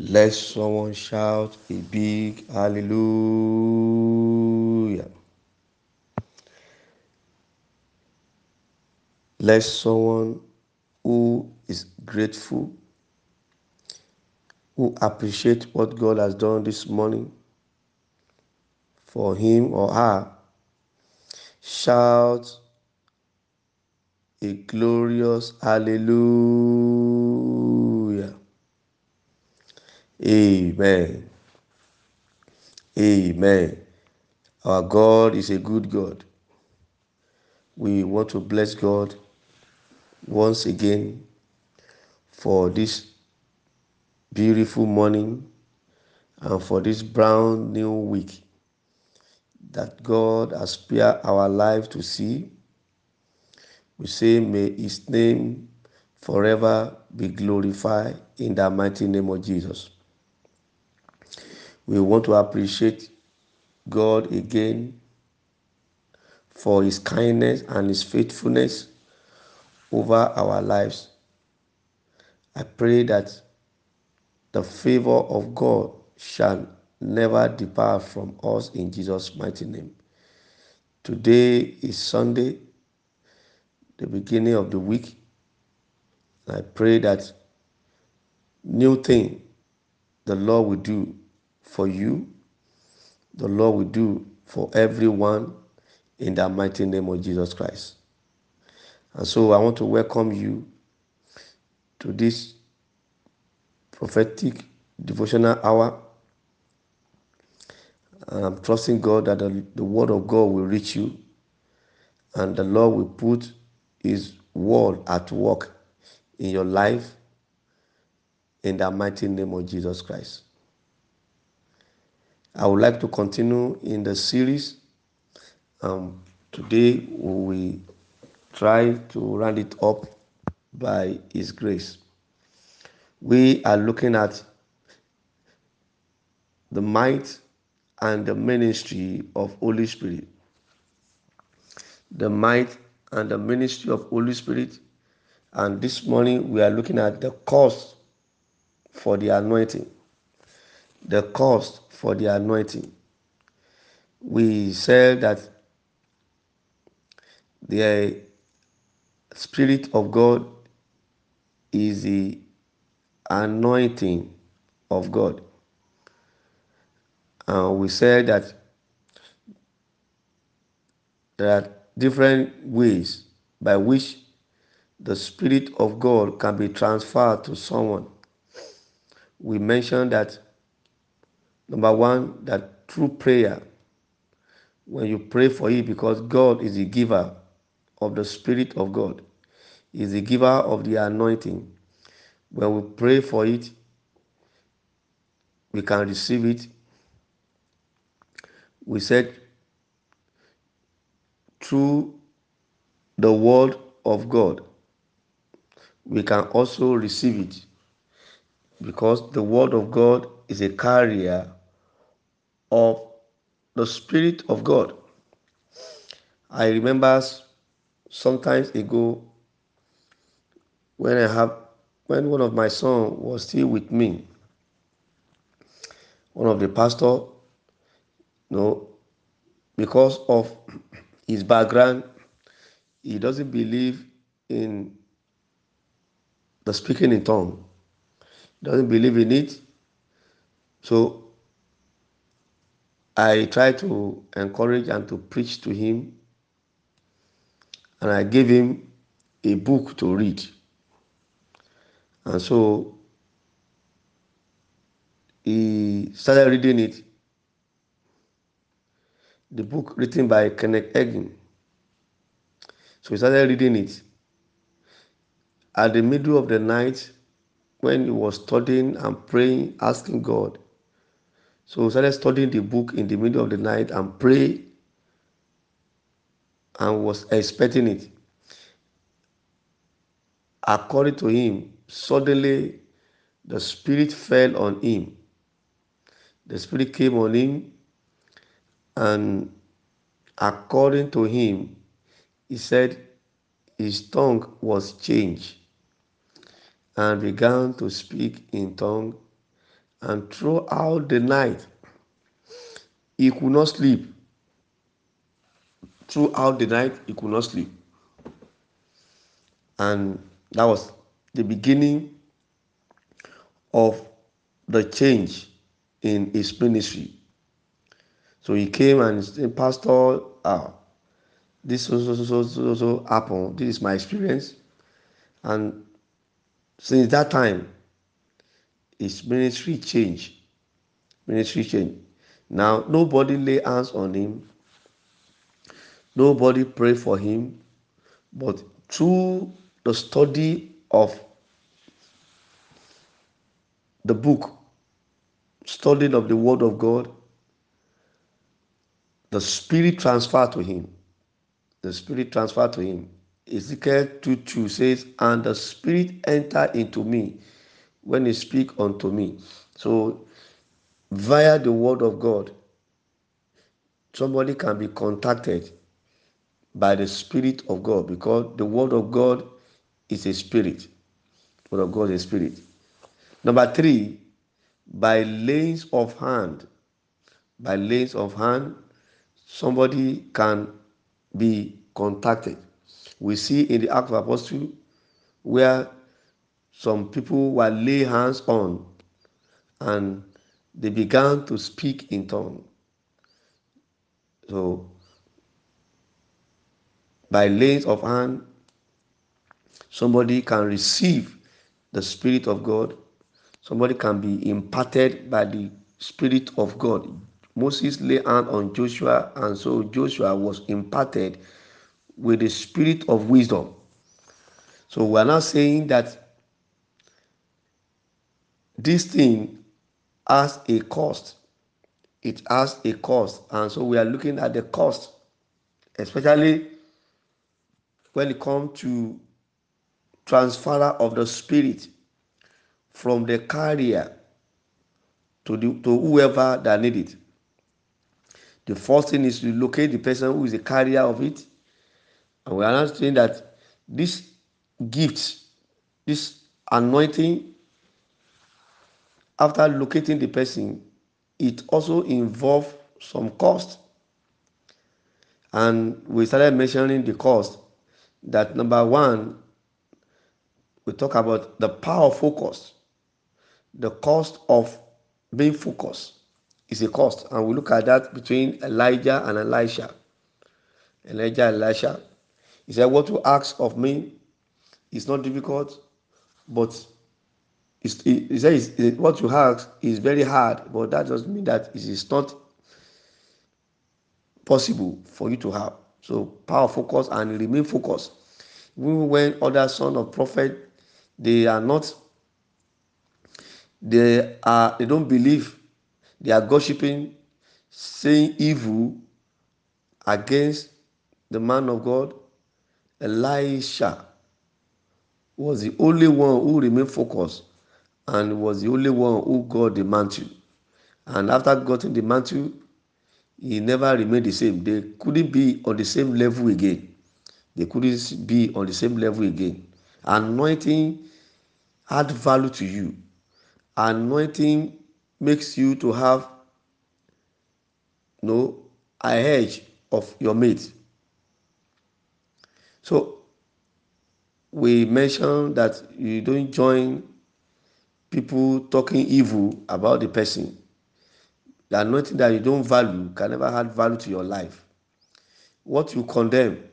Let someone shout a big hallelujah. Let someone who is grateful, who appreciates what God has done this morning for him or her, shout a glorious hallelujah. Amen. Amen. Our God is a good God. We want to bless God once again for this beautiful morning and for this brown new week that God has spared our life to see. We say, May His name forever be glorified in the mighty name of Jesus. We want to appreciate God again for His kindness and His faithfulness over our lives. I pray that the favor of God shall never depart from us in Jesus' mighty name. Today is Sunday, the beginning of the week. I pray that new thing the Lord will do for you, the Lord will do for everyone in the mighty name of Jesus Christ. And so I want to welcome you to this prophetic devotional hour. I'm trusting God that the, the word of God will reach you and the Lord will put his word at work in your life in the mighty name of Jesus Christ. I would like to continue in the series. Um, today we try to round it up by His grace. We are looking at the might and the ministry of Holy Spirit. The might and the ministry of Holy Spirit. And this morning we are looking at the cost for the anointing. The cost for the anointing. We said that the uh, Spirit of God is the anointing of God. And we said that there are different ways by which the Spirit of God can be transferred to someone. We mentioned that number one, that through prayer, when you pray for it, because God is the giver of the Spirit of God, is the giver of the anointing. When we pray for it, we can receive it. We said through the word of God, we can also receive it because the word of God is a carrier of the Spirit of God. I remember sometimes ago when I have when one of my son was still with me, one of the pastor, you know, because of his background, he doesn't believe in the speaking in tongue. He doesn't believe in it. So I tried to encourage and to preach to him, and I gave him a book to read. And so he started reading it. The book written by Kenneth Hagin. So he started reading it. At the middle of the night, when he was studying and praying, asking God. So he started studying the book in the middle of the night and pray and was expecting it. According to him, suddenly the Spirit fell on him. The Spirit came on him, and according to him, he said his tongue was changed and began to speak in tongue and throughout the night he could not sleep. Throughout the night he could not sleep. And that was the beginning of the change in his ministry. So he came and said pastor ah this so so so so so happen this is my experience. And since that time his ministry change. Ministry change. Now nobody lay hands on him. Nobody pray for him. But through the study of the book studying of the word of god the spirit transferred to him. The spirit transferred to him. Ezekiel 2 2 says and the spirit entered into me when he speak unto me. So via the word of god somebody can be contacted by the spirit of god because the word of god is a spirit. Word of god is a spirit. Number three by layings of hand by layings of hand somebody can be contacted. We see in the act of apostle where some people were lay hands on and they began to speak in tongues. so by laying of hand somebody can receive the spirit of god. Somebody can be imparted by the spirit of god. Moses lay hand on joshua and so joshua was imparted with the spirit of wisdom. So we are now saying that this thing has a cost. It has a cost. And so we are looking at the cost especially when it comes to transfer of the spirit from the carrier to the to whoever that need it. The first thing is to locate the person who is the carrier of it. And we are now saying that this gift this anointing after locating the person it also involve some cost. And we started mentioning the cost that number one we talk about the power of focus the cost of being focused is a cost. And we look at that between elijah and elisha. Elijah elisha. He said what you ask of me is not difficult but he says what you ask is very hard but that doesn't mean that it is not possible for you to have. So power focus and remain focused even when other son of prophet they are not they are they don't believe they are gossiping saying evil against the man of god elisha was the only one who remained focused and was the only one who got the mantle. And after getting the mantle he never remained the same. They couldn't be on the same level again. They couldn't be on the same level again. Anointing add value to you. Anointing makes you to have no know, edge of your mate. So we mentioned that you don't join people talking evil about the person. The anointing that you don't value can never add value to your life. What you condemn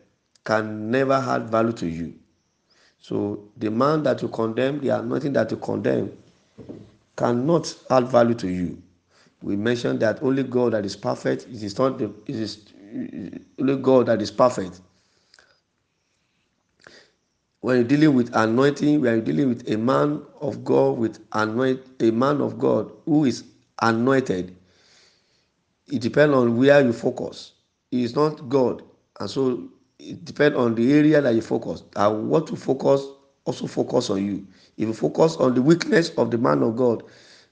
can never add value to you. So the man that you condemn the anointing that you condemn cannot add value to you. We mentioned that only god that is perfect it is not the it is only god that is perfect when you're dealing with anointing when you're dealing with a man of god with anoint a man of god who is anointed. It depends on where you focus. It is not god and so it depends on the area that you focus. And what to focus also focus on you. If you focus on the weakness of the man of god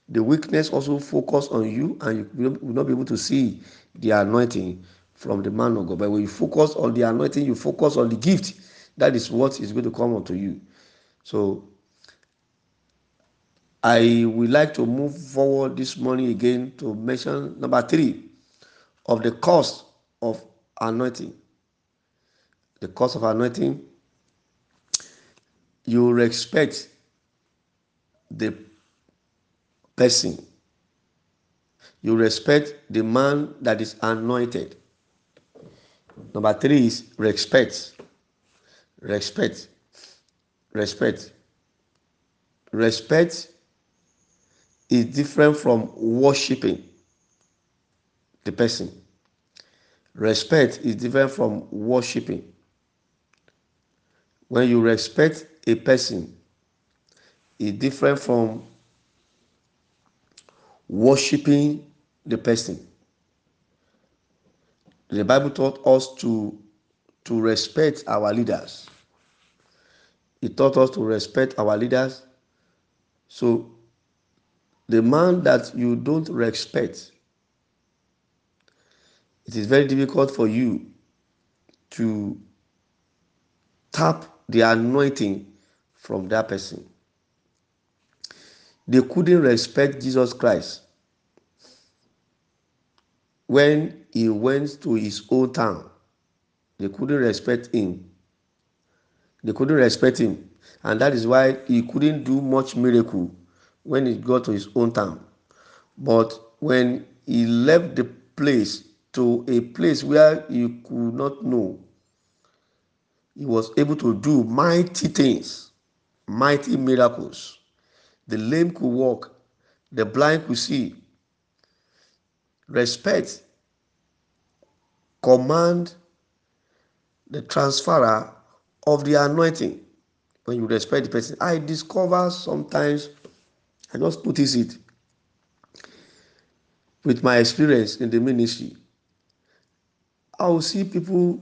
the weakness also focus on you and you will not be able to see the anointing from the man of god. But when you focus on the anointing you focus on the gift that is what is going to come unto you so I would like to move forward this morning again to mention number three of the cost of anointing. The cost of anointing, you respect the person. You respect the man that is anointed. Number three is respect. Respect. Respect. Respect is different from worshiping the person. Respect is different from worshiping. When you respect a person, is different from worshiping the person. The Bible taught us to to respect our leaders. It taught us to respect our leaders. So the man that you don't respect, it is very difficult for you to tap the anointing from that person. They couldn't respect Jesus Christ when he went to his own town. They couldn't respect him. They couldn't respect him. And that is why he couldn't do much miracle when he got to his own town. But when he left the place to a place where he could not know, he was able to do mighty things, mighty miracles. The lame could walk, the blind could see. Respect, command the transferer of the anointing. When you respect the person, I discover sometimes, I just notice it with my experience in the ministry. I will see people,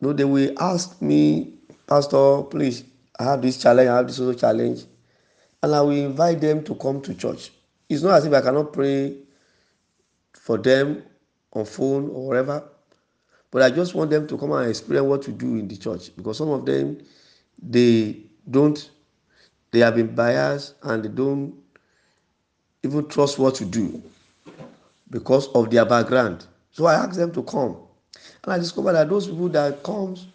you know, they will ask me, Pastor, please, I have this challenge, I have this other challenge. And I will invite them to come to church. It's not as if I cannot pray for them on phone or whatever. But I just want them to come and experience what to do in the church because some of them they don't they have been biased and they don't even trust what to do because of their background. So I asked them to come. And I discovered that those people that comes,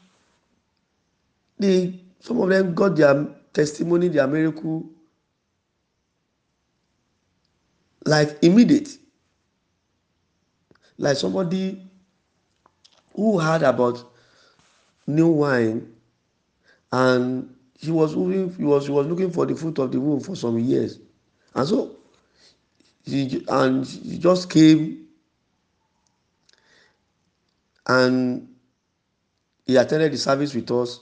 they some of them got their testimony, their miracle like immediate. Like somebody who heard about new wine and he was moving he was he was looking for the fruit of the womb for some years. And so he and he just came and he attended the service with us.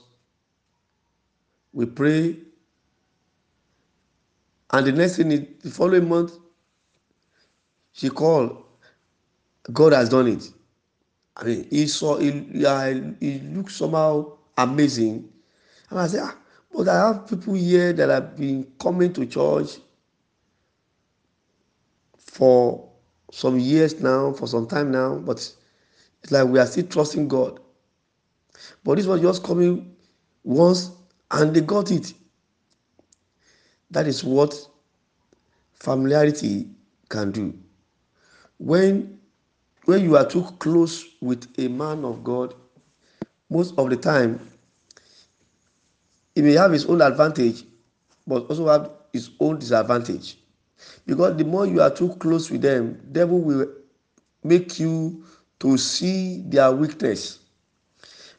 We pray. And the next thing the following month she called. God has done it I mean, he saw he, he looked somehow amazing. And I said, ah, but I have people here that have been coming to church for some years now, for some time now, but it's like we are still trusting God. But this was just coming once and they got it. That is what familiarity can do. When when you are too close with a man of God, most of the time, he may have his own advantage, but also have his own disadvantage. Because the more you are too close with them, devil will make you to see their weakness.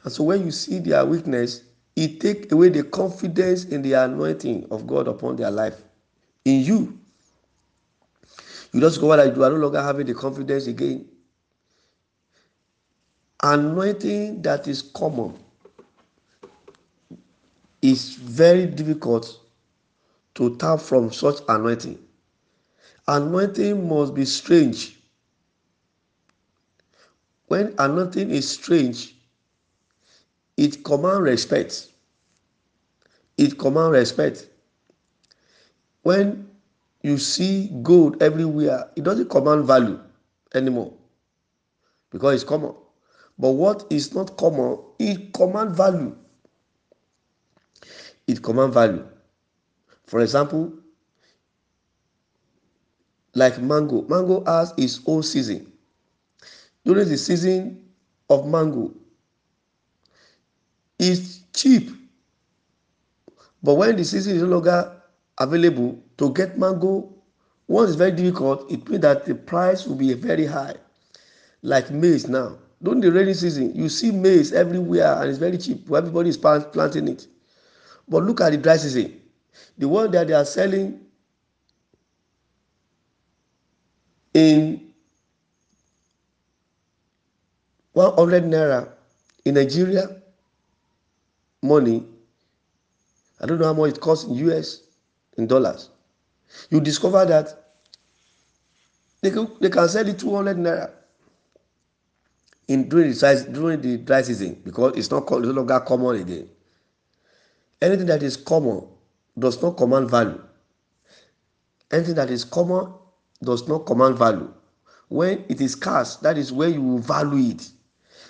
And so when you see their weakness, it take away the confidence in the anointing of God upon their life. In you, you just go that you are no longer having the confidence again anointing that is common is very difficult to tap from such anointing. Anointing must be strange. When anointing is strange, it command respect. It command respect. When you see gold everywhere, it doesn't command value anymore because it's common. But what is not common, it command value. It command value. For example, like mango. Mango has its own season. During the season of mango, it's cheap. But when the season is no longer available to get mango, once it's very difficult, it means that the price will be very high. Like maize now. During the rainy season, you see maize everywhere and it's very cheap. Everybody is planting it. But look at the dry season. The one that they are selling in 100 naira in Nigeria money, I don't know how much it costs in US in dollars. You discover that they can, they can sell it 200 naira in during the size during the dry season because it's not it's no longer common again. Anything that is common does not command value. Anything that is common does not command value. When it is scarce, that is where you value it.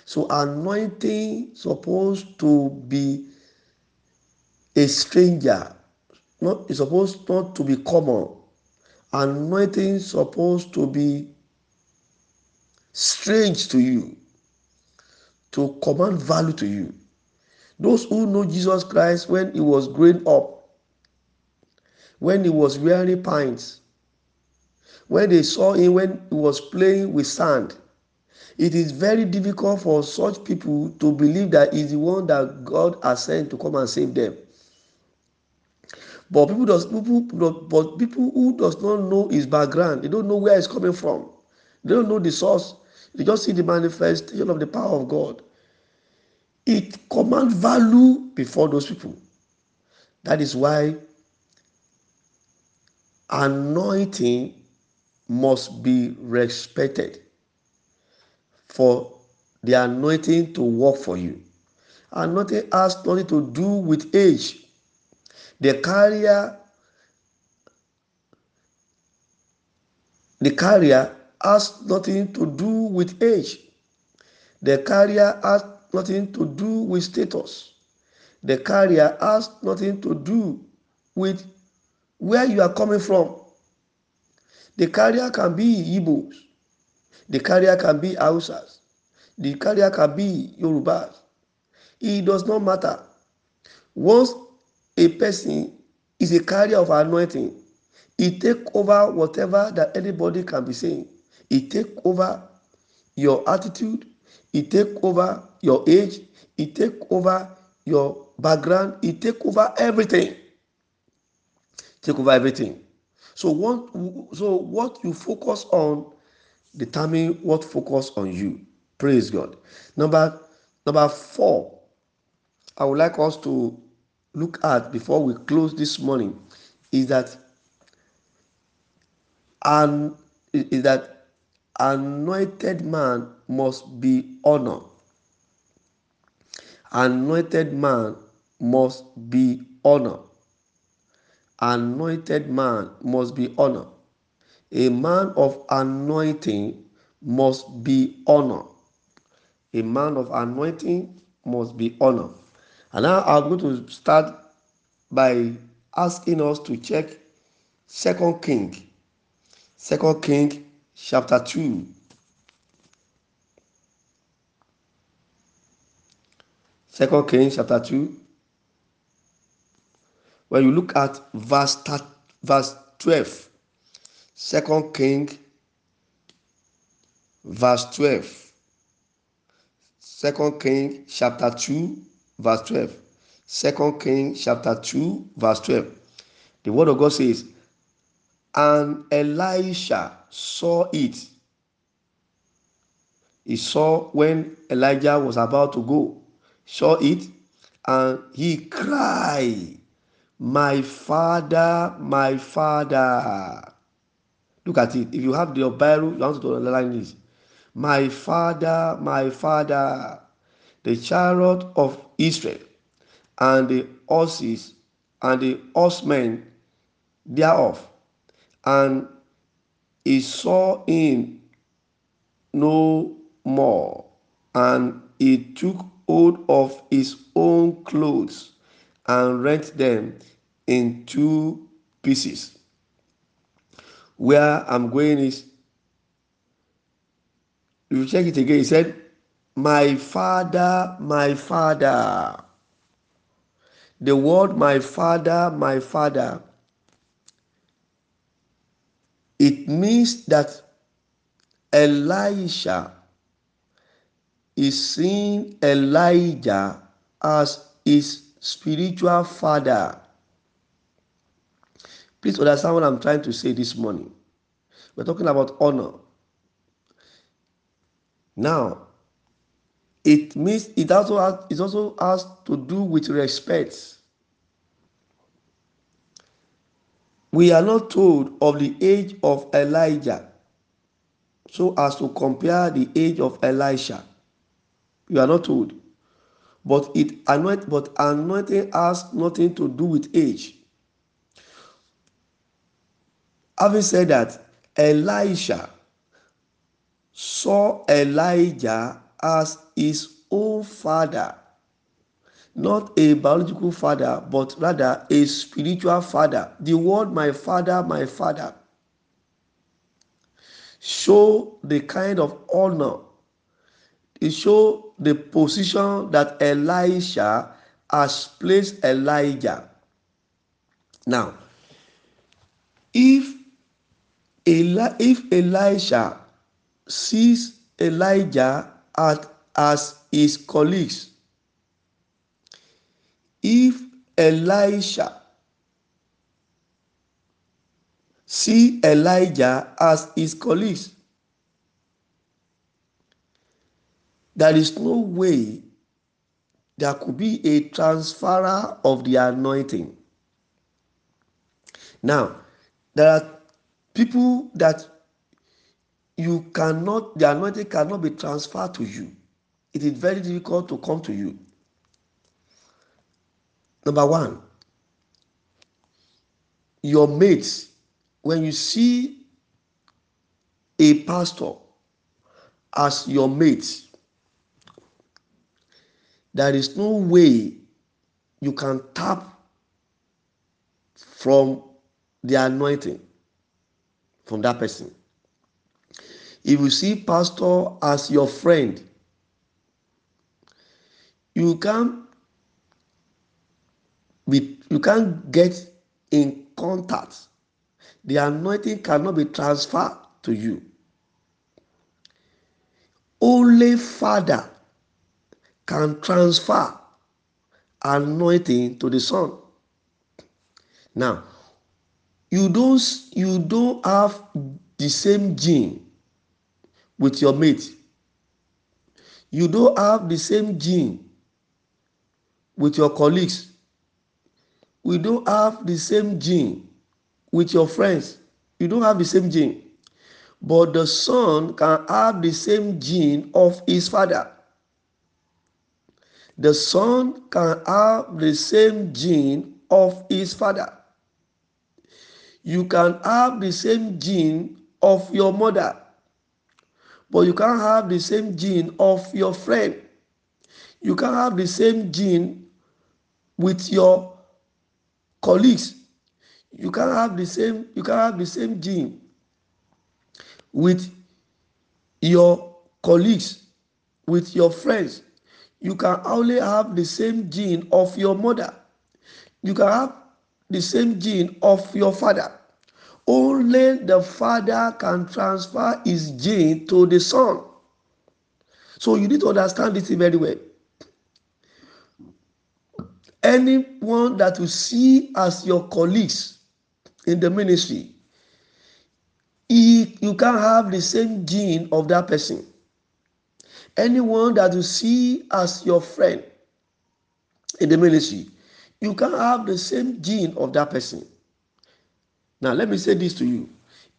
So anointing supposed to be a stranger, not it's supposed not to be common. Anointing supposed to be strange to you, to command value to you. Those who know Jesus Christ when he was growing up, when he was wearing pants, when they saw him when he was playing with sand, it is very difficult for such people to believe that he's the one that God has sent to come and save them. But people does people but people who does not know his background, they don't know where he's coming from. They don't know the source. They just see the manifestation of the power of God. It commands value before those people. That is why anointing must be respected for the anointing to work for you. Anointing has nothing to do with age. The carrier, the carrier has nothing to do with age. The carrier has nothing to do with status. The carrier has nothing to do with where you are coming from. The carrier can be Igbos. The carrier can be Hausas. The carrier can be Yorubas. It does not matter. Once a person is a carrier of anointing, it take over whatever that anybody can be saying. It take over your attitude. It take over your age. It take over your background. It take over everything. Take over everything. So what, so what you focus on determine what focus on you. Praise God. Number number four, I would like us to look at before we close this morning is that and is that anointed man must be honored. Anointed man must be honored. Anointed man must be honored. A man of anointing must be honored. A man of anointing must be honored. And now I'm going to start by asking us to check Second King. Second King chapter 2. Second King chapter 2. When you look at verse, verse 12, Second King, verse 12. Second King chapter 2, verse 12. Second King chapter 2, verse 12. The word of God says, And Elisha saw it. He saw when Elijah was about to go, saw it, and he cried, My father, my father. Look at it. If you have your Bible, you want to underline this. My father, my father, the chariot of Israel, and the horses, and the horsemen thereof. And he saw him no more, and he took hold of his own clothes and rent them in two pieces. where I'm going is, if you check it again, he said, My father, my father. The word my father, my father, it means that Elisha is seeing Elijah as his spiritual father. Please understand what I'm trying to say this morning. We're talking about honor. Now, it means it also has, it also has to do with respect. We are not told of the age of Elijah so as to compare the age of Elisha. You are not told. But it anoint, but anointing has nothing to do with age. Having said that, Elisha saw Elijah as his own father, not a biological father, but rather a spiritual father. The word my father, my father show the kind of honor, it show the position that Elisha has placed Elijah. Now, if Eli- if Elisha sees Elijah at, as his colleagues, if Elisha see Elijah as his colleagues, there is no way there could be a transferer of the anointing. Now, there are people that you cannot, the anointing cannot be transferred to you. It is very difficult to come to you. Number one, your mates, when you see a pastor as your mate, there is no way you can tap from the anointing from that person. If you see pastor as your friend, you can you can't get in contact. The anointing cannot be transferred to you. Only Father can transfer anointing to the Son. Now, you don't you don't have the same gene with your mate. You don't have the same gene with your colleagues. We don't have the same gene with your friends. You don't have the same gene. But the son can have the same gene of his father. The son can have the same gene of his father. You can have the same gene of your mother, but you can't have the same gene of your friend. You can't have the same gene with your colleagues. You can't have the same, you can't have the same gene with your colleagues, with your friends. You can only have the same gene of your mother. You can have the same gene of your father. Only the father can transfer his gene to the son. So you need to understand this very well. Anyone that you see as your colleagues in the ministry, he, you can't have the same gene of that person. Anyone that you see as your friend in the ministry, you can't have the same gene of that person. Now, let me say this to you.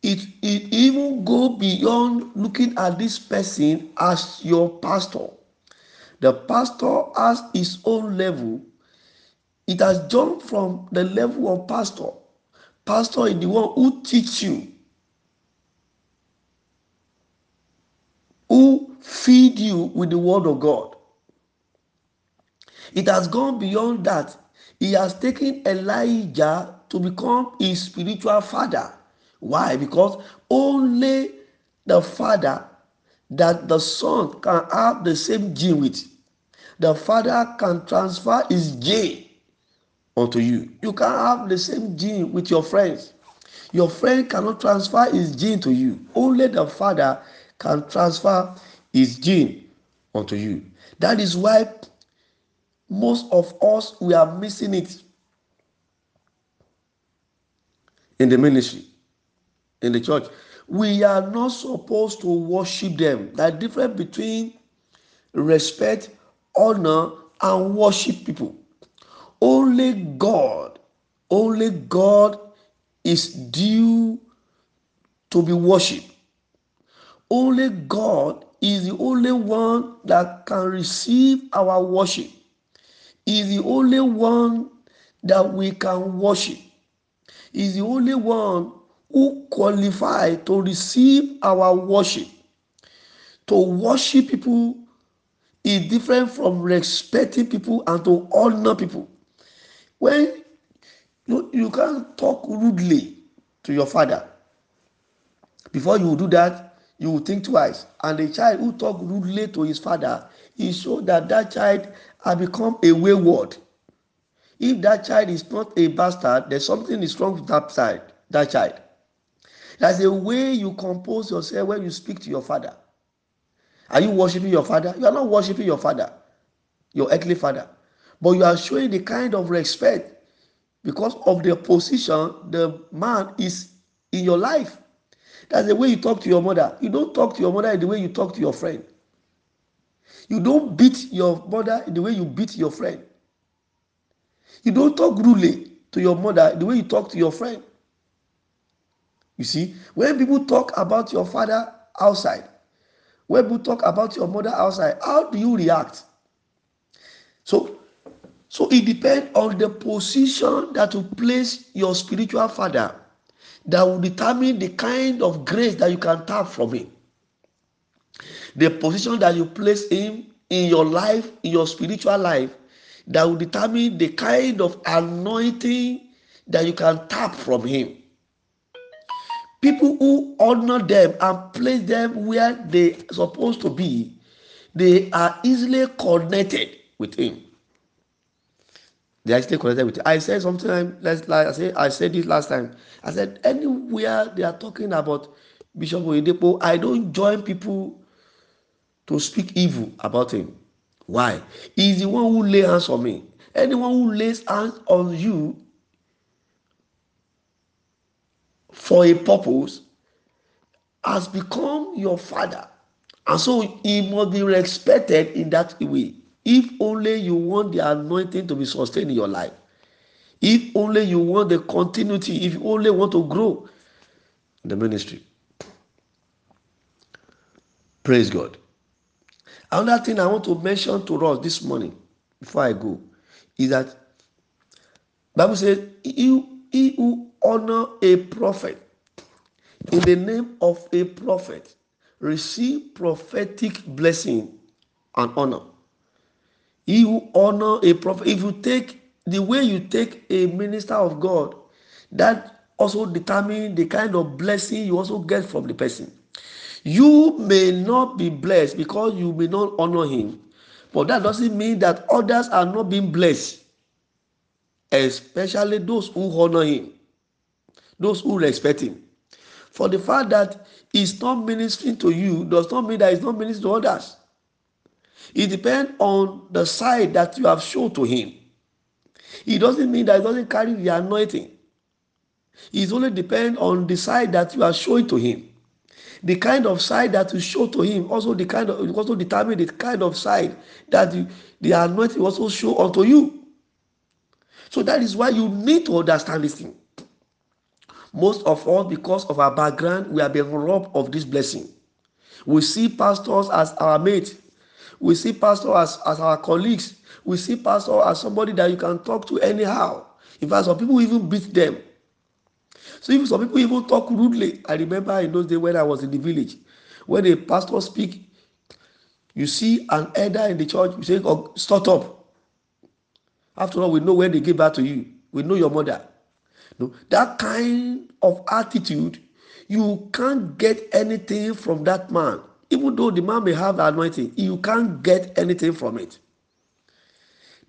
It, it even go beyond looking at this person as your pastor. The pastor has his own level. It has jumped from the level of pastor. Pastor is the one who teach you, who feed you with the word of God. It has gone beyond that. He has taken Elijah to become his spiritual father, Why? Because only the father that the son can have the same gene with. The father can transfer his gene unto you. You can have the same gene with your friends. Your friend cannot transfer his gene to you. Only the father can transfer his gene unto you. That is why most of us we are missing it in the ministry, in the church. We are not supposed to worship them. The difference between respect, honor, and worship people. Only God, only God is due to be worshipped. Only God is the only one that can receive our worship. Is the only one that we can worship. Is the only one who qualify to receive our worship. To worship people is different from respecting people and to honor people. When you, you can't talk rudely to your father, before you do that, you will think twice. And the child who talk rudely to his father, he show that that child has become a wayward. If that child is not a bastard, there's something is wrong with that side, that child. There's a way you compose yourself when you speak to your father. Are you worshiping your father? You are not worshiping your father, your earthly father. But you are showing the kind of respect because of the position the man is in your life. That's the way you talk to your mother. You don't talk to your mother in the way you talk to your friend. You don't beat your mother in the way you beat your friend. You don't talk rudely to your mother the way you talk to your friend. You see, when people talk about your father outside, when people talk about your mother outside, how do you react? So, so it depends on the position that you place your spiritual father that will determine the kind of grace that you can tap from him. The position that you place him in your life, in your spiritual life, that will determine the kind of anointing that you can tap from him. People who honor them and place them where they are supposed to be, they are easily connected with him. They are easily connected with him. I said something like I said I said this last time. I said anywhere they are talking about Bishop Oyedepo, I don't join people to speak evil about him. Why? He's the one who lay hands on me. Anyone who lays hands on you for a purpose has become your father. And so he must be respected in that way. If only you want the anointing to be sustained in your life. If only you want the continuity, if you only want to grow the ministry. Praise God. Another thing I want to mention to us this morning before I go is that Bible says, he, who honor a prophet in the name of a prophet receive prophetic blessing and honor. He who honor a prophet, if you take the way you take a minister of God, that also determine the kind of blessing you also get from the person. You may not be blessed because you may not honor him, but that doesn't mean that others are not being blessed, especially those who honor him, those who respect him. For the fact that he's not ministering to you does not mean that he's not ministering to others. It depends on the side that you have shown to him. It doesn't mean that he doesn't carry the anointing. It only depends on the side that you are showing to him. The kind of side that you show to him also the kind of also determine the kind of side that you, the anointing also show unto you. So that is why you need to understand this thing. Most of us because of our background we have been robbed of this blessing. We see pastors as our mate we see pastors as, as our colleagues we see pastor as somebody that you can talk to anyhow in fact some people even beat them So if some people even talk rudely, I remember in those days when I was in the village, when a pastor speak, you see an elder in the church, you say, oh, stop up. After all, we know when they give back to you. We know your mother. No, that kind of attitude you can't get anything from that man. Even though the man may have the anointing, you can't get anything from it.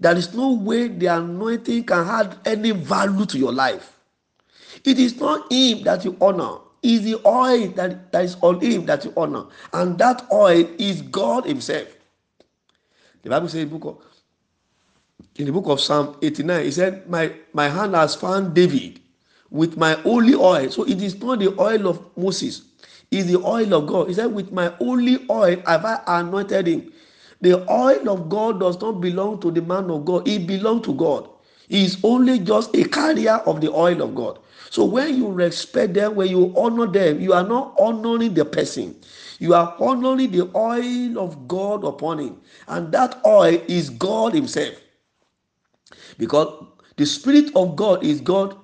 There is no way the anointing can add any value to your life. It is not him that you honor, it's the oil that, that is on him that you honor. And that oil is God Himself. The Bible says in the book of, in the book of Psalm 89, it said, My my hand has found David with my holy oil. So it is not the oil of Moses, it's the oil of God. He said, With my holy oil have I anointed him. The oil of God does not belong to the man of God, it belongs to God. He is only just a carrier of the oil of God. So when you respect them, when you honor them, you are not honoring the person. You are honoring the oil of God upon him. And that oil is God Himself. Because the Spirit of God is God.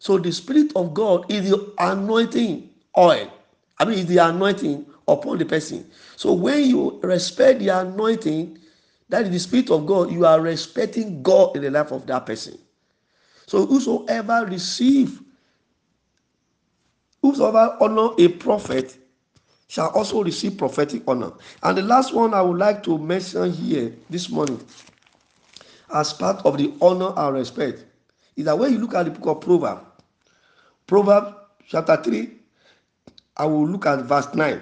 So the Spirit of God is the anointing oil. I mean, it's the anointing upon the person. So when you respect the anointing, that is the Spirit of God, you are respecting God in the life of that person. So whosoever receive, whosoever honor a prophet shall also receive prophetic honor. And the last one I would like to mention here this morning, as part of the honor and respect, is that when you look at the book of Proverbs, Proverbs chapter 3, I will look at verse 9.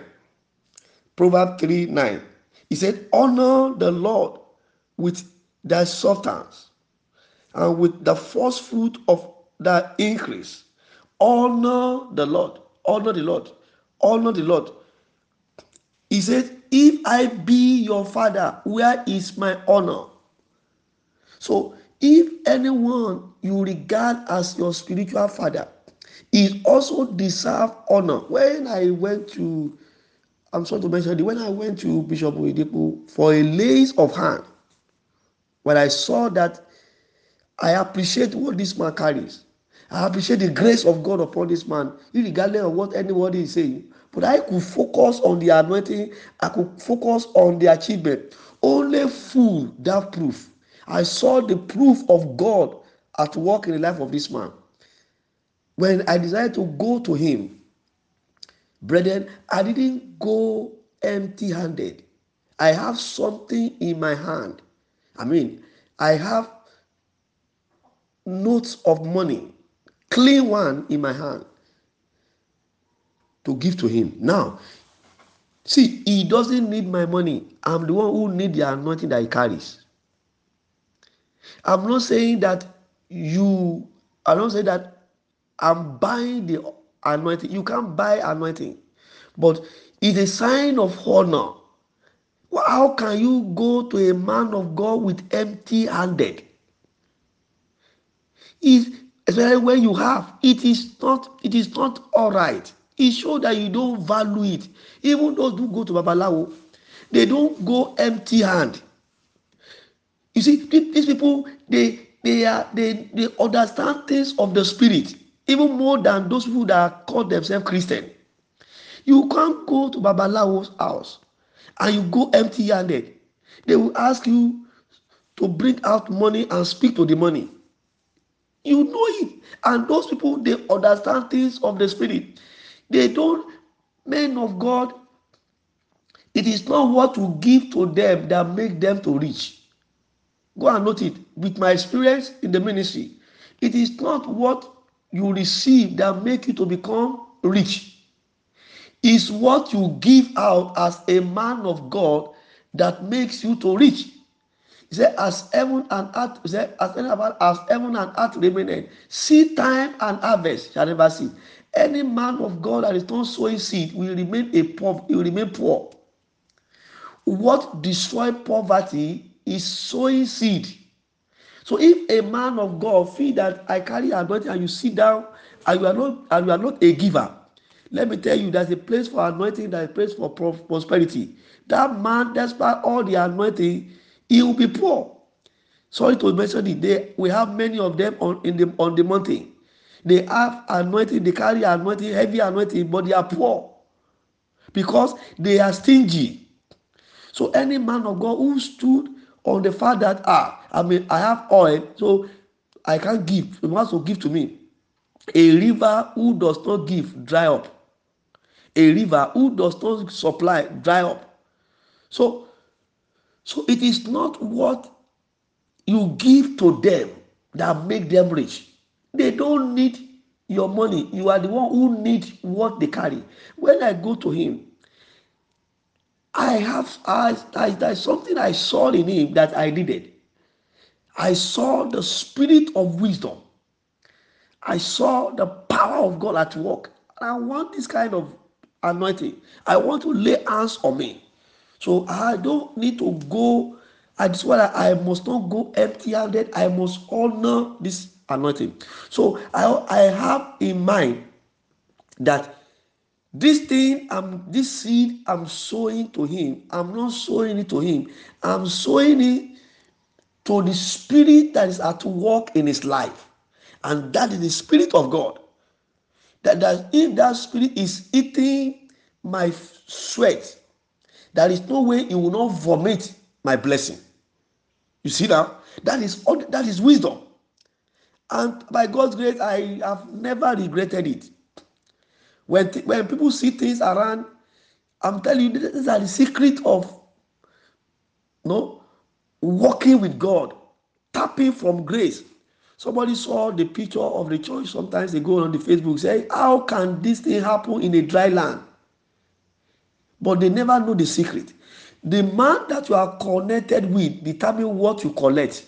Proverbs 3 9. He said, Honor the Lord with thy substance and with the first fruit of thy increase. Honor the Lord. Honor the Lord. Honor the Lord. He said, If I be your father, where is my honor? So, if anyone you regard as your spiritual father, he also deserve honor. When I went to, I'm sorry to mention it, when I went to Bishop Oyedepo for a lays of hand, when I saw that I appreciate what this man carries. I appreciate the grace of God upon this man, regardless of what anybody is saying. But I could focus on the anointing, I could focus on the achievement. Only fool that proof. I saw the proof of God at work in the life of this man. When I decided to go to him, brethren, I didn't go empty handed. I have something in my hand. I mean, I have notes of money, clean one in my hand to give to him. Now, see, he doesn't need my money. I'm the one who need the anointing that he carries. I'm not saying that you, I'm not saying that I'm buying the anointing. You can't buy anointing, but it's a sign of honor. How can you go to a man of God with empty handed? is especially when you have it is not it is not all right it shows that you don't value it even those who go to babalawo they don't go empty hand you see these people they they are they they understand things of the spirit even more than those people that call themselves christian you can't go to babalawo's house and you go empty handed they will ask you to bring out money and speak to the money You know it. And those people, they understand things of the spirit. They don't, men of God, it is not what you give to them that make them to reach. Go and note it. With my experience in the ministry, it is not what you receive that make you to become rich. is what you give out as a man of God that makes you to reach. He said, as heaven and earth, he said, as, as heaven and earth remain, seed time and harvest shall never see. Any man of God that is not sowing seed will remain a poor, will remain poor. What destroy poverty is sowing seed. So if a man of God feel that I carry anointing and you sit down and you are not and you are not a giver, let me tell you, there's a place for anointing, there's a place for prosperity. That man, despite all the anointing, he will be poor. Sorry to mention it. They, we have many of them on in the on the mountain. They have anointing, they carry anointing, heavy anointing, but they are poor because they are stingy. So any man of God who stood on the fact that ah, I mean I have oil, so I can't give. You must give to me. A river who does not give dry up. A river who does not supply dry up. So, so it is not what you give to them that make them rich. They don't need your money. You are the one who need what they carry. When I go to him, I have I, I there's something I saw in him that I needed. I saw the spirit of wisdom. I saw the power of God at work. And I want this kind of anointing. I want to lay hands on me. So I don't need to go. I just want I must not go empty-handed. I must honor this anointing. So I, I have in mind that this thing i'm this seed i'm sowing to him i'm not sowing it to him. I'm sowing it to the spirit that is at work in his life. And that is the spirit of god. That, that if that spirit is eating my sweat there is no way he will not vomit my blessing. You see now? That is that is wisdom. And by god's grace i have never regretted it when, when people see things around, I'm telling you, these are the secret of you no walking with God, tapping from grace. Somebody saw the picture of the church. Sometimes they go on the Facebook say, "How can this thing happen in a dry land?" But they never know the secret. The man that you are connected with determine what you collect.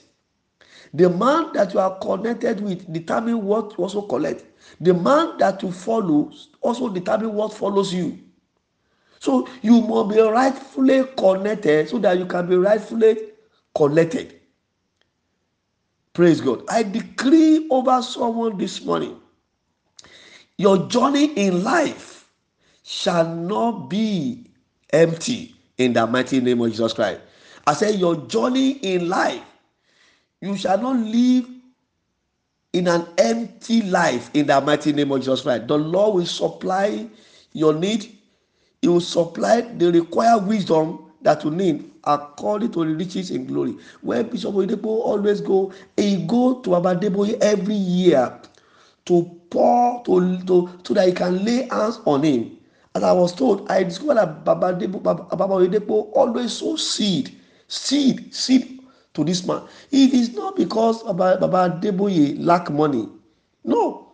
The man that you are connected with determine what you also collect. The man that you follow also determine what follows you. So you must be rightfully connected so that you can be rightfully collected. Praise God. I decree over someone this morning your journey in life shall not be empty in the mighty name of Jesus Christ. I say, Your journey in life, you shall not live in an empty life in the mighty name of Jesus Christ. The Lord will supply your need. He will supply the required wisdom that you need according to the riches in glory. When Bishop Oyedepo always go, he go to Abadebo every year to pour to, to so that he can lay hands on him. As I was told, I discovered that Baba Oyedepo always sow seed, seed, seed to this man. It is not because Baba, Baba Adeboye lack money. No.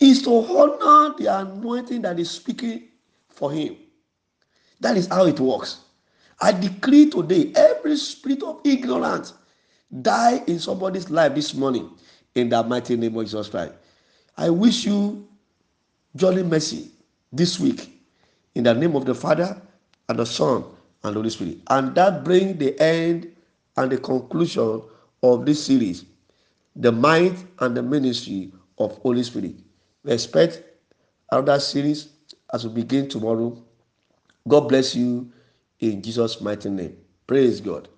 It's to honor the anointing that is speaking for him. That is how it works. I decree today every spirit of ignorance die in somebody's life this morning in the mighty name of Jesus Christ. I wish you jolly mercy this week in the name of the Father and the Son and the Holy Spirit. And that bring the end and the conclusion of this series the might and the ministry of Holy Spirit. We expect another series as we begin tomorrow. God bless you in Jesus' mighty name. Praise God.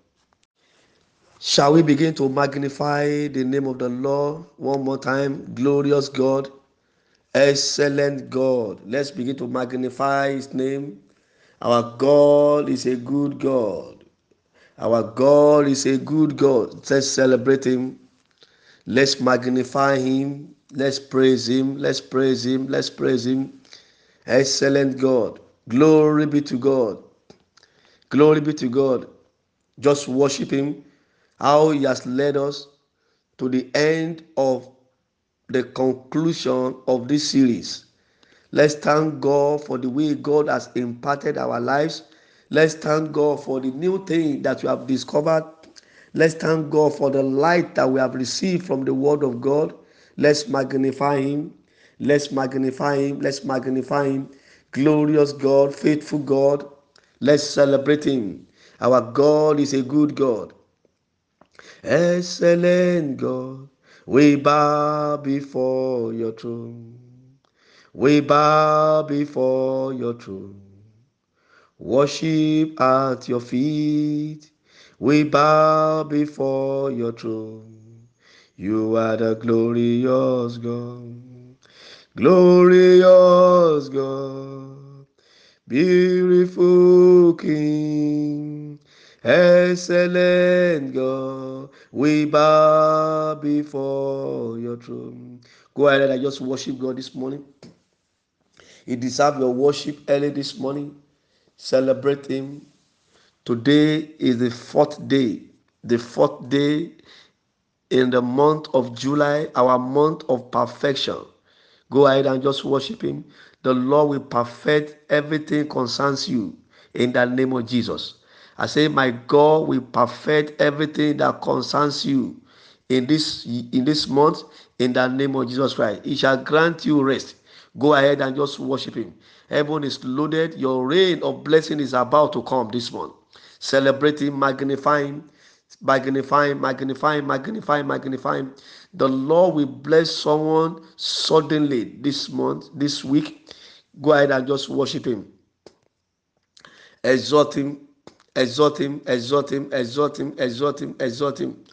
Shall we begin to magnify the name of the Lord one more time? Glorious God, excellent God. Let's begin to magnify His name. Our God is a good God. Our God is a good God. Let's celebrate Him. Let's magnify Him. Let's praise Him. Let's praise Him. Let's praise Him. Excellent God. Glory be to God. Glory be to God. Just worship Him. How He has led us to the end of the conclusion of this series. Let's thank God for the way God has imparted our lives Let's thank God for the new thing that we have discovered. Let's thank God for the light that we have received from the Word of God. Let's magnify Him. Let's magnify Him. Let's magnify Him. Glorious God, faithful God. Let's celebrate Him. Our God is a good God. Excellent God. We bow before your throne. We bow before your throne. Worship at your feet. We bow before your throne. You are the glorious God. Glorious God. Beautiful King. Excellent God. We bow before your throne. Go ahead and just worship God this morning. He deserves your worship early this morning. Celebrate Him. Today is the fourth day, the fourth day in the month of July, our month of perfection. Go ahead and just worship Him. The Lord will perfect everything concerns you in the name of Jesus. I say, My God will perfect everything that concerns you in this in this month in the name of Jesus Christ. He shall grant you rest. Go ahead and just worship Him. Heaven is loaded. Your reign of blessing is about to come this month. Celebrating, magnifying, magnifying, magnifying, magnifying, magnifying. The Lord will bless someone suddenly this month, this week. Go ahead and just worship Him. Exhort Him, exhort Him, exhort Him, exhort Him, exhort Him, exhort Him.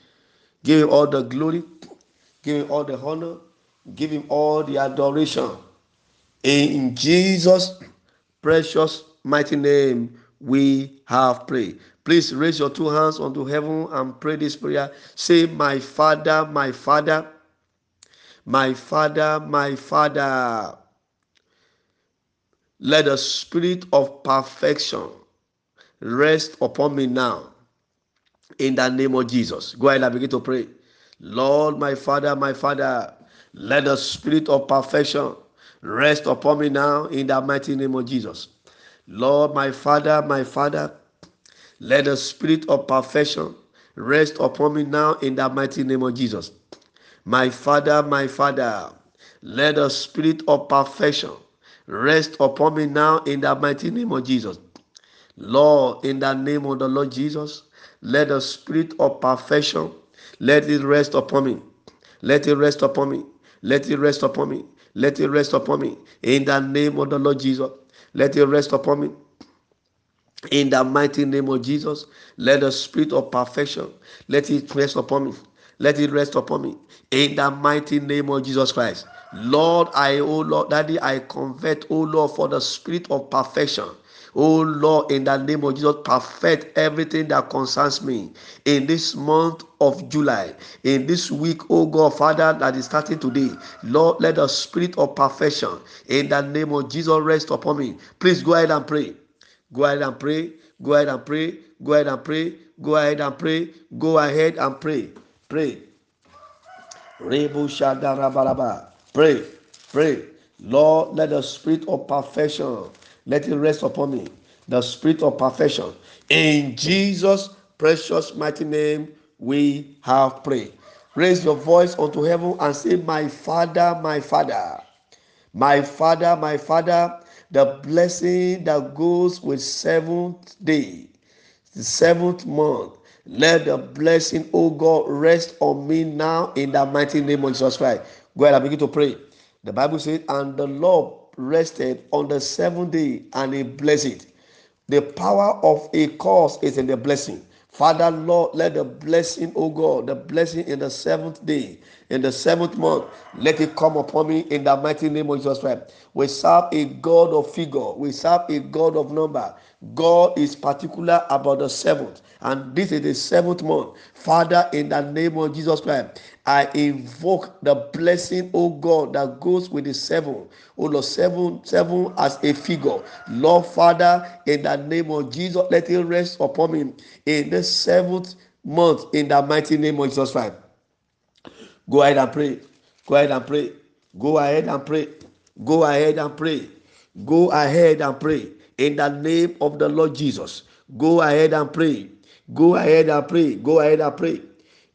Give Him all the glory, give Him all the honor, give Him all the adoration. In Jesus' precious mighty name, we have prayed. Please raise your two hands unto heaven and pray this prayer. Say, My Father, my Father, my Father, my Father, let the spirit of perfection rest upon me now. In the name of Jesus. Go ahead and begin to pray. Lord, my Father, my Father, let the spirit of perfection rest upon me now in the mighty name of Jesus. Lord, my Father, my Father, let the spirit of perfection rest upon me now in the mighty name of Jesus. My Father, my Father, let the spirit of perfection rest upon me now in the mighty name of Jesus. Lord, in the name of the Lord Jesus, let the spirit of perfection let it rest upon me. Let it rest upon me. Let it rest upon me. Let it rest upon me. In the name of the Lord Jesus, let it rest upon me. In the mighty name of Jesus, let the spirit of perfection let it rest upon me. Let it rest upon me. In the mighty name of Jesus Christ. Lord, I, oh Lord, Daddy, I convert, oh Lord, for the spirit of perfection. Oh Lord, in the name of Jesus, perfect everything that concerns me in this month of July, in this week, oh God, Father, that is starting today. Lord, let the spirit of perfection in the name of Jesus rest upon me. Please go ahead and pray. Go ahead and pray. Go ahead and pray. Go ahead and pray. Go ahead and pray. Go ahead and pray. Pray. Pray. Pray. Lord, let the spirit of perfection let it rest upon me. The spirit of perfection. In Jesus' precious mighty name, we have prayed. Raise your voice unto heaven and say, My Father, my Father, my Father, my Father, the blessing that goes with seventh day, the seventh month. Let the blessing, oh God, rest on me now in the mighty name of Jesus Christ. Go ahead and begin to pray. The Bible says, and the Lord rested on the seventh day and he blessed it. The power of a cause is in the blessing. Father, Lord, let the blessing, oh God, the blessing in the seventh day, in the seventh month, let it come upon me in the mighty name of Jesus Christ. We serve a God of figure, we serve a God of number. God is particular about the seventh, and this is the seventh month. Father, in the name of Jesus Christ, I invoke the blessing, oh God, that goes with the seven. Oh Lord, seven, seven as a figure. Lord Father, in the name of Jesus, let it rest upon me in the seventh month in the mighty name of Jesus Christ. Go ahead and pray. Go ahead and pray. Go ahead and pray. Go ahead and pray. Go ahead and pray. In the name of the Lord Jesus. Go ahead and pray. Go ahead and pray. Go ahead and pray.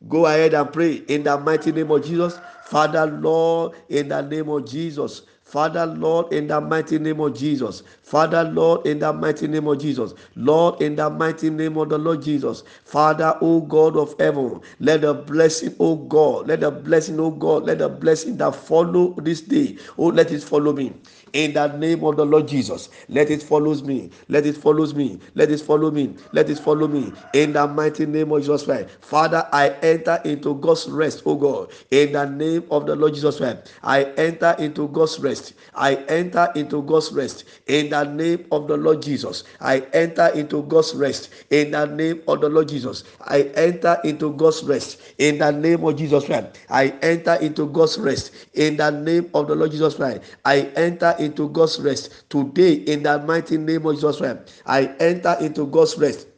Go ahead and pray in the mighty name of Jesus. Father, Lord, in the name of Jesus. Father, Lord, in the mighty name of Jesus. Father, Lord, in the mighty name of Jesus. Lord, in the mighty name of the Lord Jesus. Father, O God of heaven, let the blessing, O God, let the blessing, O God, let the blessing that follow this day, oh, let it follow me. In the name of the Lord Jesus. Let it follow me. Let it follow me. Let it follow me. Let it follow me in the mighty name of Jesus Christ. Father, I enter into God's rest, oh God, in the name of the Lord Jesus Christ. I enter into God's rest. I enter into God's rest in the name of the Lord Jesus. I enter into God's rest in the name of the Lord Jesus. I enter into God's rest in the name of Jesus Christ. I enter into God's rest in the name of the Lord Jesus Christ. I enter into God's rest today in the mighty name of Jesus Christ. I enter into God's rest.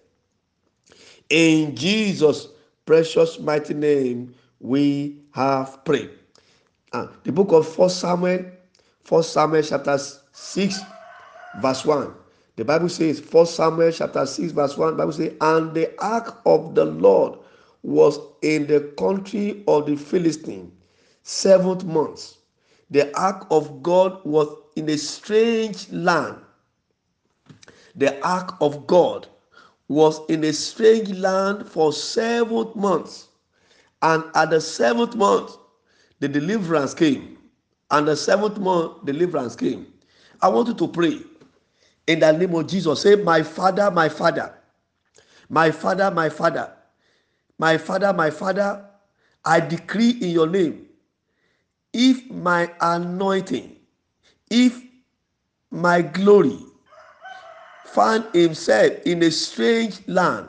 In Jesus' precious mighty name, we have prayed. Uh, the book of First Samuel, First Samuel chapter 6, verse 1. The Bible says, First Samuel chapter 6, verse 1, Bible says, and the ark of the Lord was in the country of the Philistine seventh month. The ark of God was in a strange land. The ark of God was in a strange land for seven months. And at the seventh month, the deliverance came. And the seventh month, deliverance came. I want you to pray in the name of Jesus. Say, My Father, my Father, my Father, my Father, my Father, my Father, I decree in your name if my anointing, if my glory found himself in a strange land,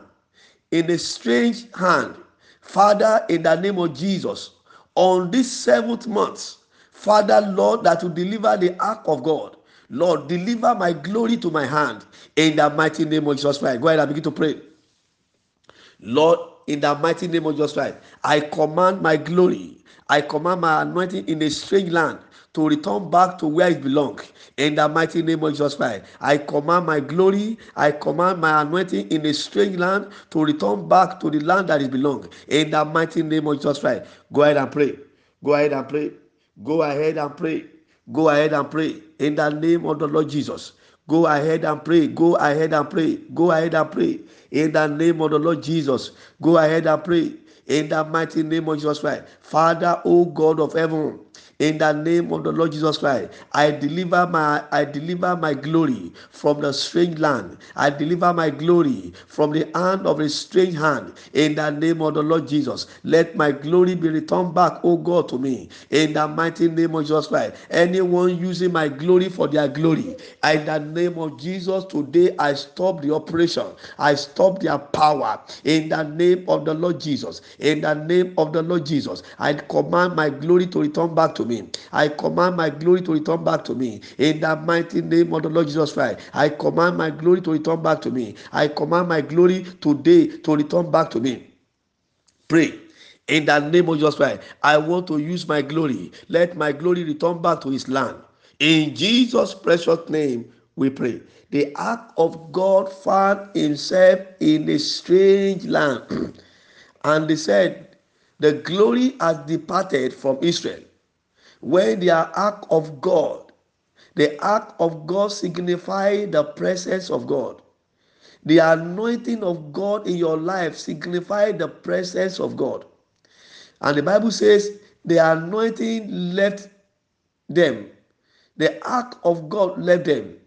in a strange hand, Father, in the name of Jesus, on this seventh month, Father, Lord, that will deliver the ark of God. Lord, deliver my glory to my hand in the mighty name of Jesus Christ. Go ahead and begin to pray. Lord, in the mighty name of Jesus Christ, I command my glory I command my anointing in a strange land to return back to where it belongs. In the mighty name of Jesus Christ, I command my glory, I command my anointing in a strange land to return back to the land that it belongs. In the mighty name of Jesus Christ, go ahead and pray. Go ahead and pray. Go ahead and pray. Go ahead and pray. In the name of the Lord Jesus. Go ahead and pray. Go ahead and pray. Go ahead and pray. In the name of the Lord Jesus. Go ahead and pray in the mighty name of Jesus Christ. Father, O God of heaven, in the name of the Lord Jesus Christ, I deliver my I deliver my glory from the strange land. I deliver my glory from the hand of a strange hand. In the name of the Lord Jesus, let my glory be returned back, O God, to me. In the mighty name of Jesus Christ, anyone using my glory for their glory, in the name of Jesus, today I stop the operation. I stop their power. In the name of the Lord Jesus, in the name of the Lord Jesus, I command my glory to return back to me me. I command my glory to return back to me. In the mighty name of the Lord Jesus Christ, I command my glory to return back to me. I command my glory today to return back to me. Pray. In the name of Jesus Christ, I want to use my glory. Let my glory return back to his land. In Jesus' precious name, we pray. The ark of God found himself in a strange land. and they said, The glory has departed from Israel when they are ark of God. The ark of God signify the presence of God. The anointing of God in your life signify the presence of God. And the Bible says the anointing left them. The ark of God left them.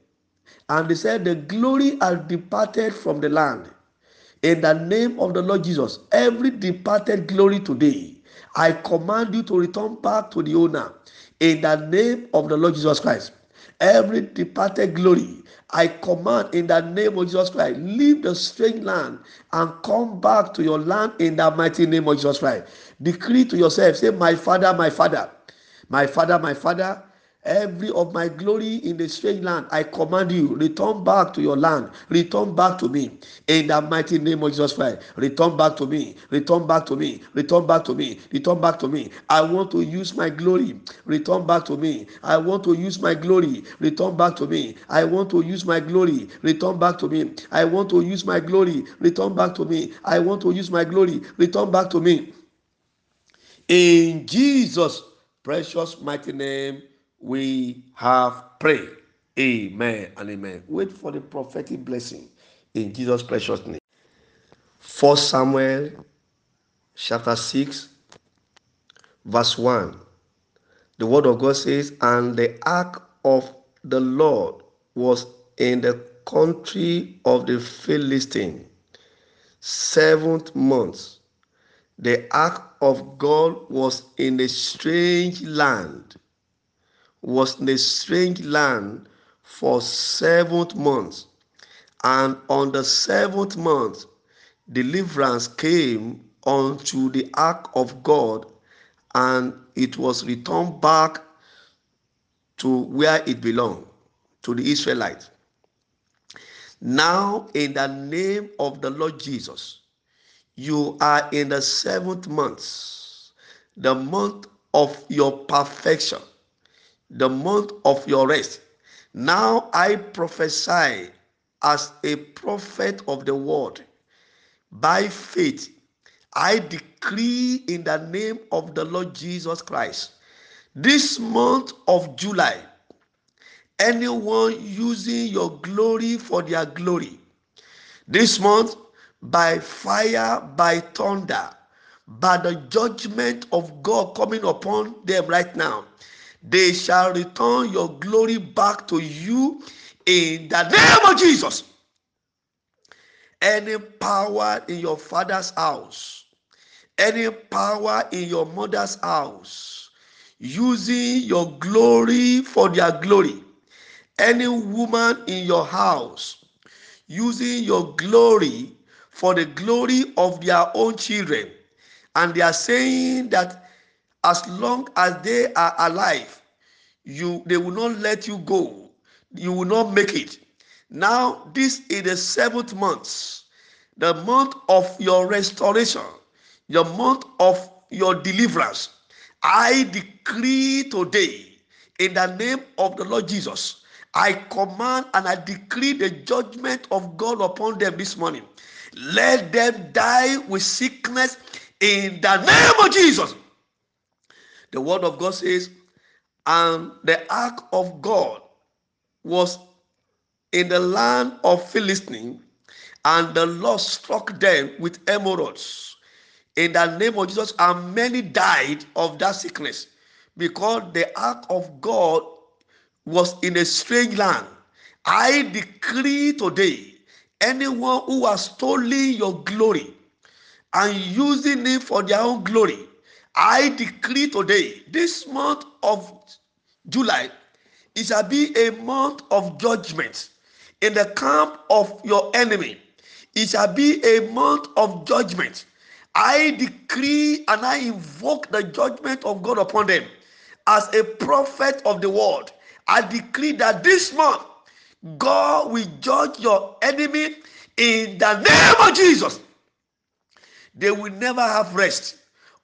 And they said the glory has departed from the land. In the name of the Lord Jesus, every departed glory today, I command you to return back to the owner in the name of the Lord Jesus Christ. Every departed glory, I command in the name of Jesus Christ, leave the strange land and come back to your land in the mighty name of Jesus Christ. Decree to yourself, say, My Father, my Father, my Father, my Father, Every of my glory in the strange land, I command you, return back to your land, return back to me. In the mighty name of Jesus Christ, return back to me, return back to me, return back to me, return back to me. I want to use my glory, return back to me. I want to use my glory, return back to me. I want to use my glory, return back to me. I want to use my glory, return back to me. I want to use my glory, return back to me. In Jesus' precious mighty name we have prayed. Amen and amen. Wait for the prophetic blessing in Jesus' precious name. First Samuel chapter 6, verse 1. The word of God says, And the ark of the Lord was in the country of the Philistine, seventh month. The ark of God was in a strange land, was in a strange land for seventh months. And on the seventh month, deliverance came unto the ark of God, and it was returned back to where it belonged, to the Israelites. Now, in the name of the Lord Jesus, you are in the seventh month, the month of your perfection, the month of your rest. Now I prophesy as a prophet of the word by faith. I decree in the name of the Lord Jesus Christ this month of July anyone using your glory for their glory. This month, by fire, by thunder, by the judgment of God coming upon them right now, they shall return your glory back to you in the name of Jesus. Any power in your father's house, any power in your mother's house, using your glory for their glory, any woman in your house using your glory for the glory of their own children and they are saying that as long as they are alive you they will not let you go. You will not make it. Now this is the seventh month. The month of your restoration. Your month of your deliverance. I decree today in the name of the lord jesus I command and I decree the judgment of God upon them this morning. Let them die with sickness in the name of Jesus. The word of God says, and the ark of God was in the land of Philistine, and the Lord struck them with emerods. In the name of Jesus, and many died of that sickness because the ark of God was in a strange land. I decree today anyone who has stolen your glory and using it for their own glory, I decree today, this month of July, it shall be a month of judgment in the camp of your enemy. It shall be a month of judgment. I decree and I invoke the judgment of God upon them as a prophet of the world. I decree that this month, God will judge your enemy in the name of Jesus. They will never have rest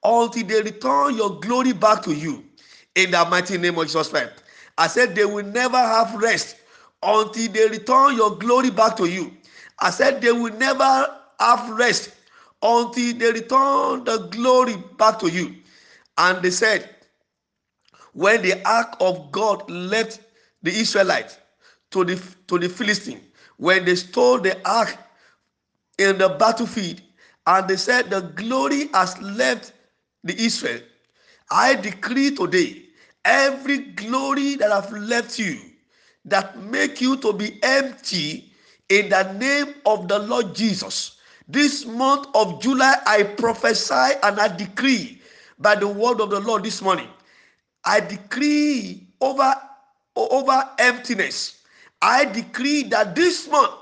until they return your glory back to you in the mighty name of Jesus Christ. I said they will never have rest until they return your glory back to you. I said they will never have rest until they return the glory back to you. And they said, when the ark of God left the Israelites to the to the Philistine, when they stole the ark in the battlefield, and they said the glory has left the Israel. I decree today, every glory that I've left you, that make you to be empty, in the name of the Lord Jesus. This month of July, I prophesy and I decree by the word of the Lord this morning I decree over over emptiness. I decree that this month,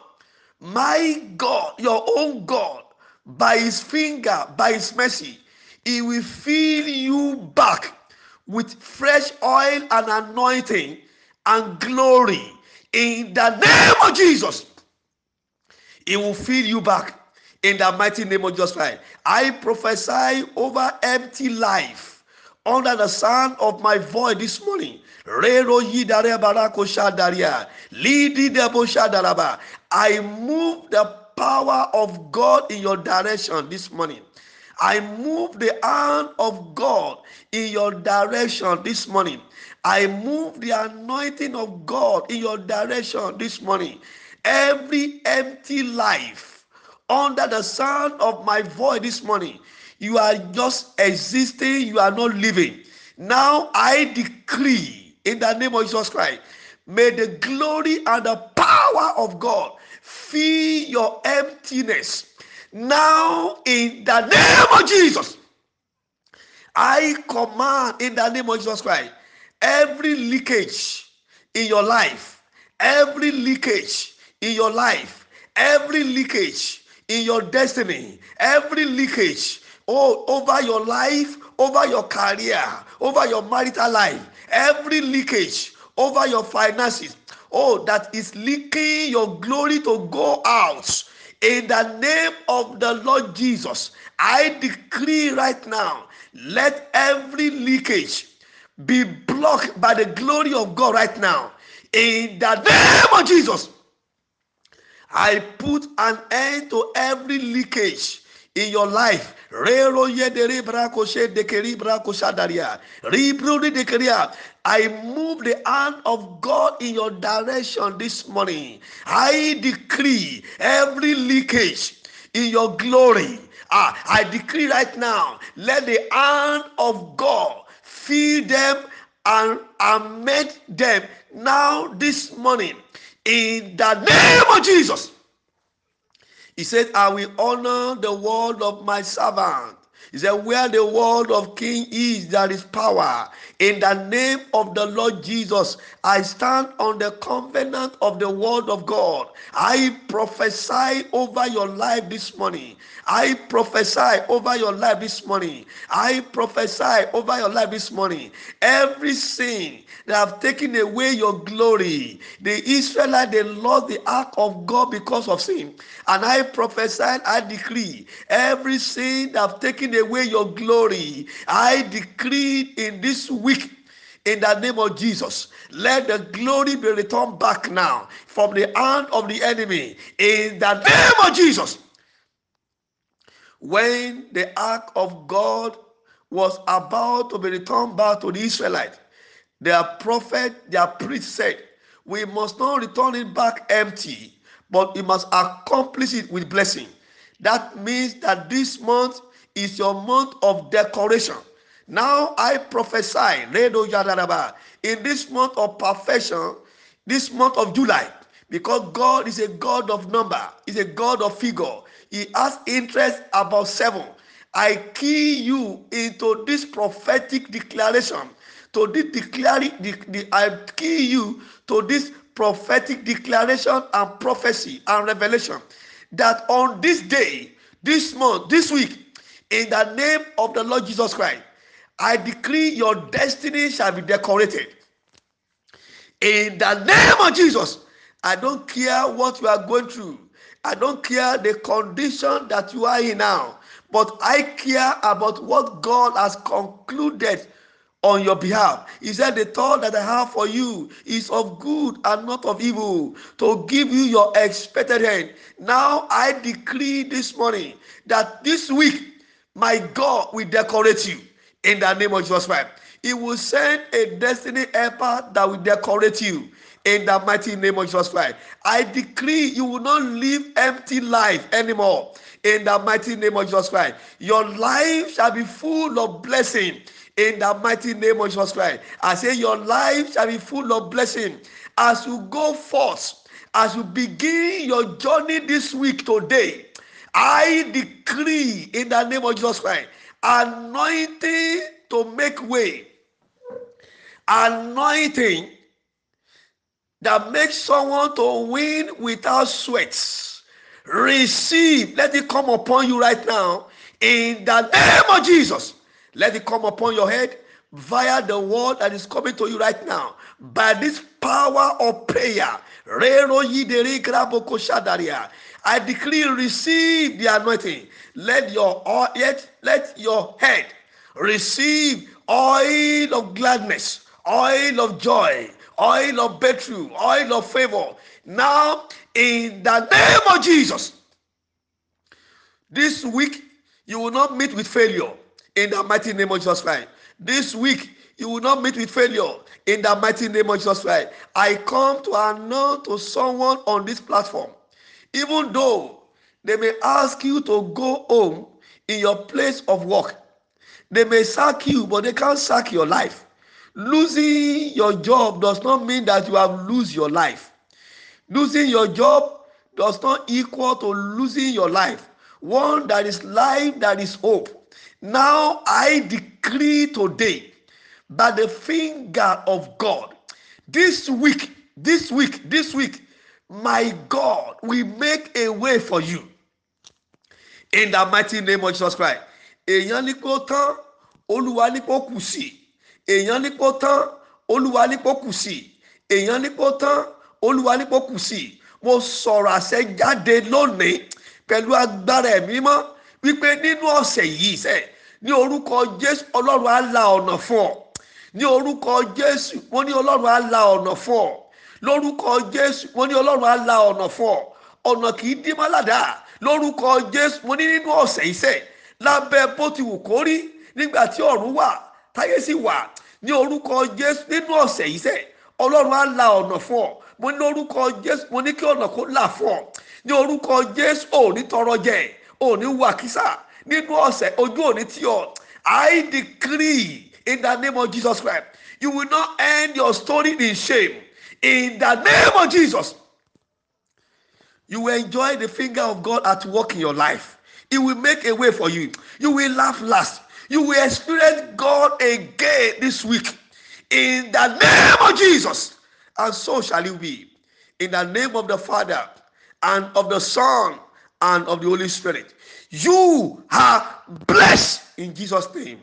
my God, your own God, by his finger, by his mercy, he will fill you back with fresh oil and anointing and glory in the name of Jesus. He will fill you back in the mighty name of Jesus Christ. I prophesy over empty life under the sound of my voice this morning. I move the power of God in your direction this morning. I move the hand of God in your direction this morning. I move the anointing of God in your direction this morning. Every empty life under the sound of my voice this morning you are just existing, you are not living. Now I decree in the name of Jesus Christ, May the glory and the power of God fill your emptiness. Now, in the name of Jesus, I command in the name of Jesus Christ every leakage in your life, every leakage in your life, every leakage in your destiny, every leakage oh, over your life, over your career, over your marital life, every leakage over your finances. Oh, that is leaking your glory to go out. In the name of the Lord Jesus, I decree right now let every leakage be blocked by the glory of God right now. In the name of Jesus, I put an end to every leakage in your life. I move the hand of God in your direction this morning. I decree every leakage in your glory. Ah, I decree right now, let the hand of God fill them and amend them now this morning in the name of Jesus. He said, I will honor the word of my servant. He said, Where the word of king is, there is power. In the name of the Lord Jesus, I stand on the covenant of the word of God. I prophesy over your life this morning. I prophesy over your life this morning. I prophesy over your life this morning. Every sin that have taken away your glory, the Israelites they lost the ark of God because of sin. And I prophesy, I decree, every sin that have taken away your glory, I decree in this week in the name of Jesus. Let the glory be returned back now from the hand of the enemy in the name of Jesus when the ark of God was about to be returned back to the Israelites, their prophet, their priest said, We must not return it back empty, but we must accomplish it with blessing. That means that this month is your month of decoration. Now I prophesy, in this month of perfection, this month of July, because God is a God of number, is a God of figure. He has interest about seven. I key you into this prophetic declaration. To this declaring, the, the, I key you to this prophetic declaration and prophecy and revelation that on this day, this month, this week, in the name of the Lord Jesus Christ, I decree your destiny shall be decorated. In the name of Jesus, I don't care what you are going through. I don't care the condition that you are in now, but I care about what God has concluded on your behalf. He said, The thought that I have for you is of good and not of evil, to give you your expected end. Now I decree this morning that this week, my God will decorate you in the name of Jesus Christ. He will send a destiny helper that will decorate you in the mighty name of Jesus Christ. I decree you will not live empty life anymore in the mighty name of Jesus Christ. Your life shall be full of blessing in the mighty name of Jesus Christ. I say your life shall be full of blessing as you go forth, as you begin your journey this week today. I decree in the name of Jesus Christ, anointing to make way, anointing that makes someone to win without sweats. Receive, let it come upon you right now in the name of Jesus. Let it come upon your head via the word that is coming to you right now by this power of prayer. I decree, receive the anointing. Let your let, let your head receive oil of gladness, oil of joy, oil of breakthrough, oil of favor. Now, in the name of Jesus, this week you will not meet with failure in the mighty name of Jesus Christ. This week you will not meet with failure in the mighty name of Jesus Christ. I come to announce to someone on this platform, even though they may ask you to go home in your place of work, they may sack you, but they can't sack your life. losing your job does not mean that you have lose your life losing your job does not equal to losing your life one that is life that is hope now i decree today by the finger of god this week this week this week my god will make a way for you. In the mighty name of jesus christ. Èèyàn ní kó tán olúwa ní kó kù sí. Èèyàn ní kó tán olúwa ní kó kù sí. Èèyàn ní kó tán olúwa ní kó kù sí. Mo sọ̀rọ̀ àṣẹ jáde lónìí pẹ̀lú agbára ẹ̀mí mọ́ wípé nínú ọ̀sẹ̀ yìí sẹ́ ní orúkọ jésù ọlọ́run á la ọ̀nà fún ọ. Ní orúkọ jésù mo ní ọlọ́run á la ọ̀nà fún ọ. Lórúkọ jésù mo ní ọlọ́run á la ọ̀nà fún ọ. Ọ̀nà kì í dín mọ́ládà lórúkọ jésù mo ní nínú ọ̀sẹ̀ yìí sẹ́ lábẹ́ bó ti wù kó rí nígbà tí ọ̀run wà táyé sì wà ní orúkọ jésù nínú ọ̀sẹ̀ yìí sẹ́ ọlọ́run á la ọ̀nà fún ọ. Mo ní orúkọ jésù mo ní kí ọ̀nà kó là fún ọ. Ní orúkọ jésù ò tọrọ jẹ ò ní wà kísà nínú ọ̀sẹ̀ ojú ò ní tí ọ i decree in the name of jesus christ you will not end your story in shame. In the name of jesus you will enjoy the finger of god at work in your life. He will make a way for you. You will laugh last. You will experience god again this week. In the name of jesus and so shall it be. In the name of the father and of the son and of the holy spirit. You are blessed in jesus name.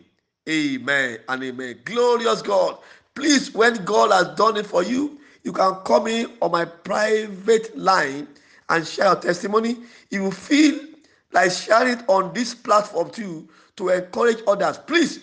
Amen and amen. Glorious god please when god has done it for you you can call me on my private line and share your testimony. If you feel like sharing it on this platform too to encourage others please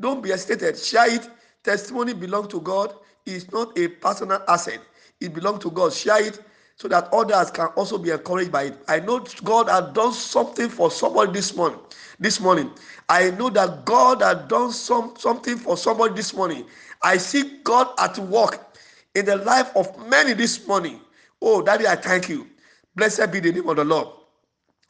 don't be hesitated. Share it. Testimony belongs to god. It's not a personal asset. It belongs to god. Share it so that others can also be encouraged by it. I know god has done something for somebody this morning this morning. I know that god has done some something for somebody this morning. I see god at work in the life of many this morning. Oh daddy i thank you. Blessed be the name of the lord.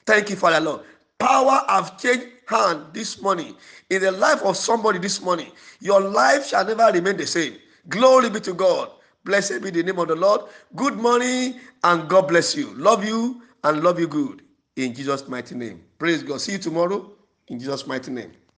Thank you father lord. Power have changed hand this morning. In the life of somebody this morning your life shall never remain the same. Glory be to god blessed be the name of the lord. Good morning and god bless you. Love you and love you good. In jesus mighty name. Praise god. See you tomorrow. In jesus mighty name